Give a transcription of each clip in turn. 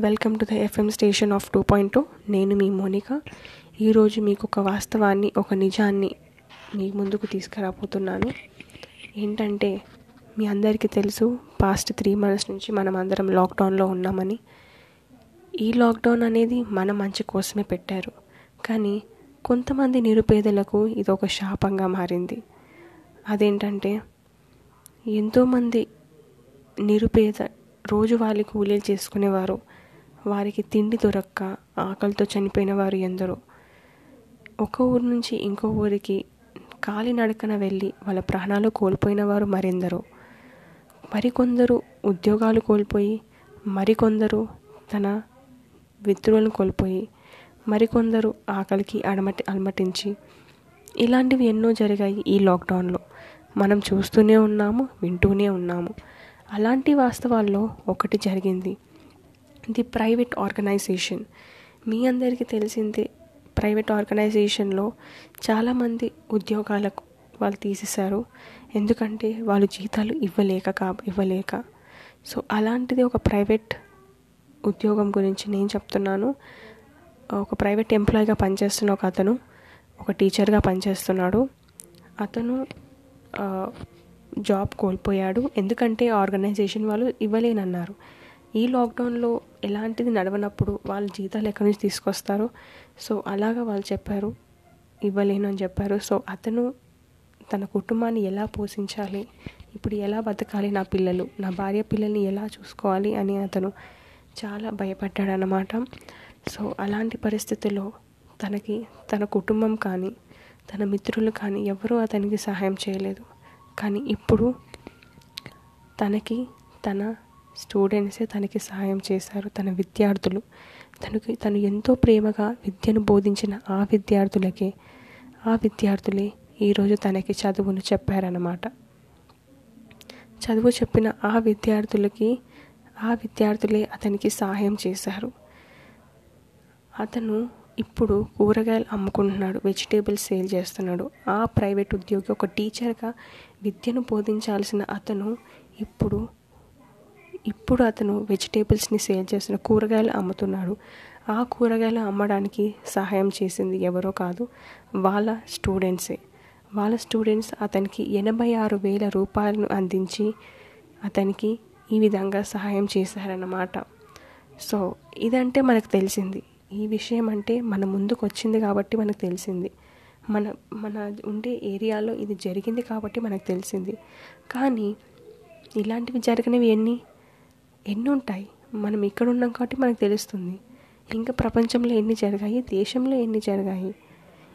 Welcome to the FM station of two point two. నేను మీ Monica. ఈరోజు మీకు ఒక వాస్తవాన్ని ఒక నిజాన్ని మీ ముందుకు తీసుకురాబోతున్నాను. ఏంటంటే మీ అందరికీ తెలుసు పాస్ట్ త్రీ మంత్స్ నుంచి మనం అందరం లాక్డౌన్లో ఉన్నామని. ఈ లాక్డౌన్ అనేది మన మంచి కోసమే పెట్టారు. కానీ కొంతమంది నిరుపేదలకు ఇది ఒక శాపంగా మారింది. అదేంటంటే ఎంతోమంది నిరుపేద రోజువారీ కూలీలు చేసుకునేవారు. వారికి తిండి దొరక్క ఆకలితో చనిపోయిన వారు ఎందరో. ఒక ఊరు నుంచి ఇంకో ఊరికి కాలినడకన వెళ్ళి వాళ్ళ ప్రాణాలు కోల్పోయిన వారు మరెందరో. మరికొందరు ఉద్యోగాలు కోల్పోయి మరికొందరు తన మిత్రులను కోల్పోయి మరికొందరు ఆకలికి అడమటి అలమటించి. ఇలాంటివి ఎన్నో జరిగాయి ఈ లాక్డౌన్లో. మనం చూస్తూనే ఉన్నాము వింటూనే ఉన్నాము. అలాంటి వాస్తవాల్లో ఒకటి జరిగింది. The private organisation. మీ అందరికీ తెలిసిందే ప్రైవేట్ ఆర్గనైజేషన్లో చాలామంది ఉద్యోగాలకు వాళ్ళు తీసేశారు. ఎందుకంటే వాళ్ళు జీతాలు ఇవ్వలేక కా ఇవ్వలేక. సో అలాంటిది ఒక ప్రైవేట్ ఉద్యోగం గురించి నేను చెప్తున్నాను. ఒక ప్రైవేట్ ఎంప్లాయీగా పనిచేస్తున్న ఒక అతను ఒక టీచర్గా పనిచేస్తున్నాడు. అతను జాబ్ కోల్పోయాడు. ఎందుకంటే ఆర్గనైజేషన్ వాళ్ళు ఇవ్వలేనన్నారు. ఈ లాక్డౌన్లో ఎలాంటిది నడవనప్పుడు వాళ్ళ జీతాలు ఎక్కడి నుంచి తీసుకొస్తారు? సో అలాగా వాళ్ళు చెప్పారు. ఇవ్వలేను అని చెప్పారు. సో అతను తన కుటుంబాన్ని ఎలా పోషించాలి? ఇప్పుడు ఎలా బతకాలి నా పిల్లలు? నా భార్య పిల్లల్ని ఎలా చూసుకోవాలి? అని అతను చాలా భయపడ్డాడు అనమాట సో అలాంటి పరిస్థితుల్లో తనకి తన కుటుంబం కానీ తన మిత్రులు కానీ ఎవరూ అతనికి సహాయం చేయలేదు. కానీ ఇప్పుడు తనకి తన స్టూడెంట్సే తనకి సహాయం చేశారు. తన విద్యార్థులు తనకి తను ఎంతో ప్రేమగా విద్యను బోధించిన ఆ విద్యార్థులకే ఆ విద్యార్థులే ఈరోజు తనకి చదువును చెప్పారన్నమాట. చదువు చెప్పిన ఆ విద్యార్థులకి ఆ విద్యార్థులే అతనికి సహాయం చేశారు. అతను ఇప్పుడు కూరగాయలు అమ్ముకుంటున్నాడు వెజిటేబుల్స్ సేల్ చేస్తున్నాడు. ఆ ప్రైవేట్ ఉద్యోగి ఒక టీచర్గా విద్యను బోధించాల్సిన అతను ఇప్పుడు ఇప్పుడు అతను వెజిటేబుల్స్ని సేల్ చేస్తున్న కూరగాయలు అమ్ముతున్నాడు. ఆ కూరగాయలు అమ్మడానికి సహాయం చేసింది ఎవరో కాదు వాళ్ళ స్టూడెంట్సే. వాళ్ళ స్టూడెంట్స్ అతనికి ఎనభై ఆరు వేల రూపాయలను అందించి అతనికి ఈ విధంగా సహాయం చేశారన్నమాట. సో ఇదంటే మనకు తెలిసింది. ఈ విషయం అంటే మన ముందుకు వచ్చింది కాబట్టి మనకు తెలిసింది. మన మన ఉండే ఏరియాలో ఇది జరిగింది కాబట్టి మనకు తెలిసింది. కానీ ఇలాంటివి జరిగినవి ఎన్ని? ఎన్నుంటాయి? మనం ఇక్కడ ఉన్నాం కాబట్టి మనకు తెలుస్తుంది. ఇంకా ప్రపంచంలో ఎన్ని జరిగాయి? దేశంలో ఎన్ని జరిగాయి?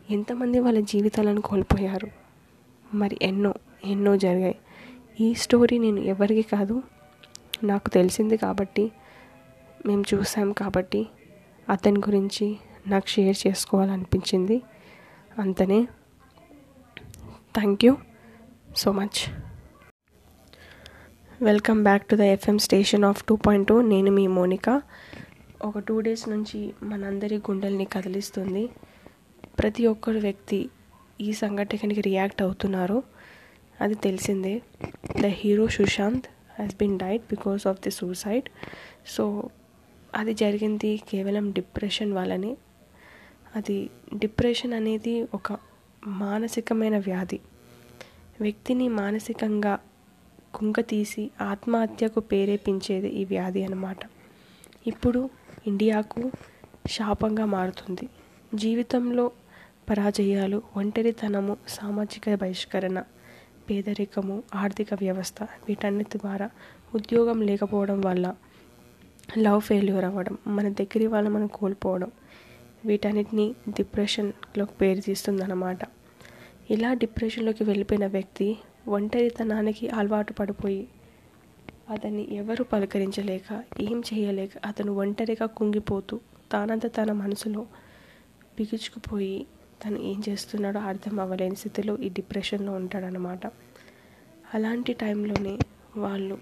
ఎంతమంది వాళ్ళ జీవితాలను కోల్పోయారు? మరి ఎన్నో ఎన్నో జరిగాయి. ఈ స్టోరీ నేను ఎవరికి కాదు నాకు తెలిసింది కాబట్టి మేము చూసాం కాబట్టి అతని గురించి నాకు షేర్ చేసుకోవాలనిపించింది. అంతనే. Thank you so much. Welcome back to the FM station of two point two. నేను మీ మోనిక. ఒక టూ డేస్ నుంచి మనందరి గుండెల్ని కదిలిస్తుంది. ప్రతి ఒక్కరు వ్యక్తి ఈ సంఘటనకి రియాక్ట్ అవుతున్నారు. అది తెలిసిందే. The hero Sushant has been died because of the suicide so అది జరిగింది కేవలం డిప్రెషన్ వల్లనే. అది డిప్రెషన్ అనేది ఒక మానసికమైన వ్యాధి. వ్యక్తిని మానసికంగా కుంగతీసి ఆత్మహత్యకు ప్రేరేపించేది ఈ వ్యాధి అన్నమాట. ఇప్పుడు ఇండియాకు శాపంగా మారుతుంది. జీవితంలో పరాజయాలు ఒంటరితనము సామాజిక బహిష్కరణ పేదరికము ఆర్థిక వ్యవస్థ వీటన్నిటి ద్వారా ఉద్యోగం లేకపోవడం వల్ల లవ్ ఫెయిల్యూర్ అవ్వడం మన దగ్గర వాళ్ళ మనం కోల్పోవడం వీటన్నిటిని డిప్రెషన్లోకి పేరు తీస్తుందన్నమాట ఇలా డిప్రెషన్లోకి వెళ్ళిపోయిన వ్యక్తి ఒంటరితనానికి అలవాటు పడిపోయి అతన్ని ఎవరు పలకరించలేక ఏం చేయలేక అతను ఒంటరిగా కుంగిపోతూ తానంత తన మనసులో బిగుచుకుపోయి తను ఏం చేస్తున్నాడో అర్థం అవ్వలేని స్థితిలో ఈ డిప్రెషన్లో ఉంటాడనమాట అలాంటి టైంలోనే వాళ్ళు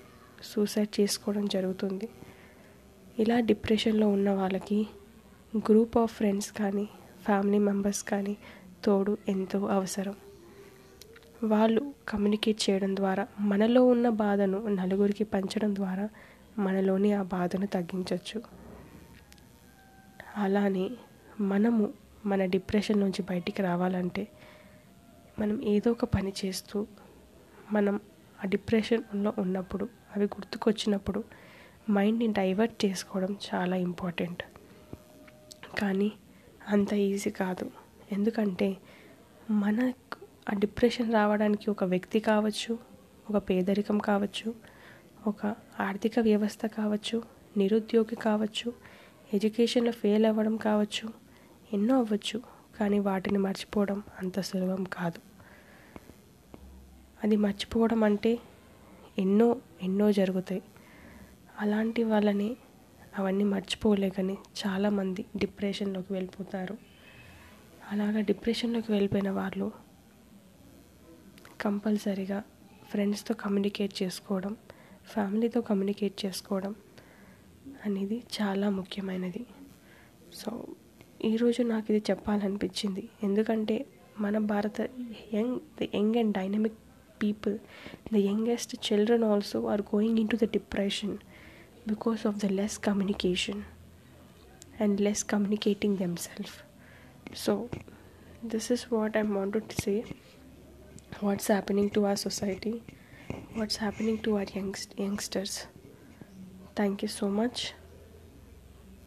సూసైడ్ చేసుకోవడం జరుగుతుంది. ఇలా డిప్రెషన్లో ఉన్న వాళ్ళకి గ్రూప్ ఆఫ్ ఫ్రెండ్స్ కానీ ఫ్యామిలీ మెంబర్స్ కానీ తోడు ఎంతో అవసరం. వాళ్ళు కమ్యూనికేట్ చేయడం ద్వారా మనలో ఉన్న బాధను నలుగురికి పంచడం ద్వారా మనలోని ఆ బాధను తగ్గించవచ్చు అలానే మనము మన డిప్రెషన్ నుంచి బయటికి రావాలంటే మనం ఏదో ఒక పని చేస్తూ మనం ఆ డిప్రెషన్లో ఉన్నప్పుడు అవి గుర్తుకొచ్చినప్పుడు మైండ్ని డైవర్ట్ చేసుకోవడం చాలా ఇంపార్టెంట్ కానీ అంత ఈజీ కాదు. ఎందుకంటే మనకు ఆ డిప్రెషన్ రావడానికి ఒక వ్యక్తి కావచ్చు ఒక పేదరికం కావచ్చు ఒక ఆర్థిక వ్యవస్థ కావచ్చు నిరుద్యోగి కావచ్చు ఎడ్యుకేషన్లో ఫెయిల్ అవ్వడం కావచ్చు ఎన్నో అవ్వచ్చు కానీ వాటిని మర్చిపోవడం అంత సులభం కాదు. అది మర్చిపోవడం అంటే ఎన్నో ఎన్నో జరుగుతాయి. అలాంటి వాళ్ళని అవన్నీ మర్చిపోలేకని చాలామంది డిప్రెషన్లోకి వెళ్ళిపోతారు. అలాగా డిప్రెషన్లోకి వెళ్ళిపోయిన వాళ్ళు కంపల్సరిగా ఫ్రెండ్స్తో కమ్యూనికేట్ చేసుకోవడం ఫ్యామిలీతో కమ్యూనికేట్ చేసుకోవడం అనేది చాలా ముఖ్యమైనది. సో ఈరోజు నాకు ఇది చెప్పాలనిపించింది. ఎందుకంటే మన భారత young the young and dynamic people the youngest children also are going in to the depression because of the less communication and less communicating themselves. So this is what I want to say. What's happening to our society? What's happening to our youngsters? Thank you so much.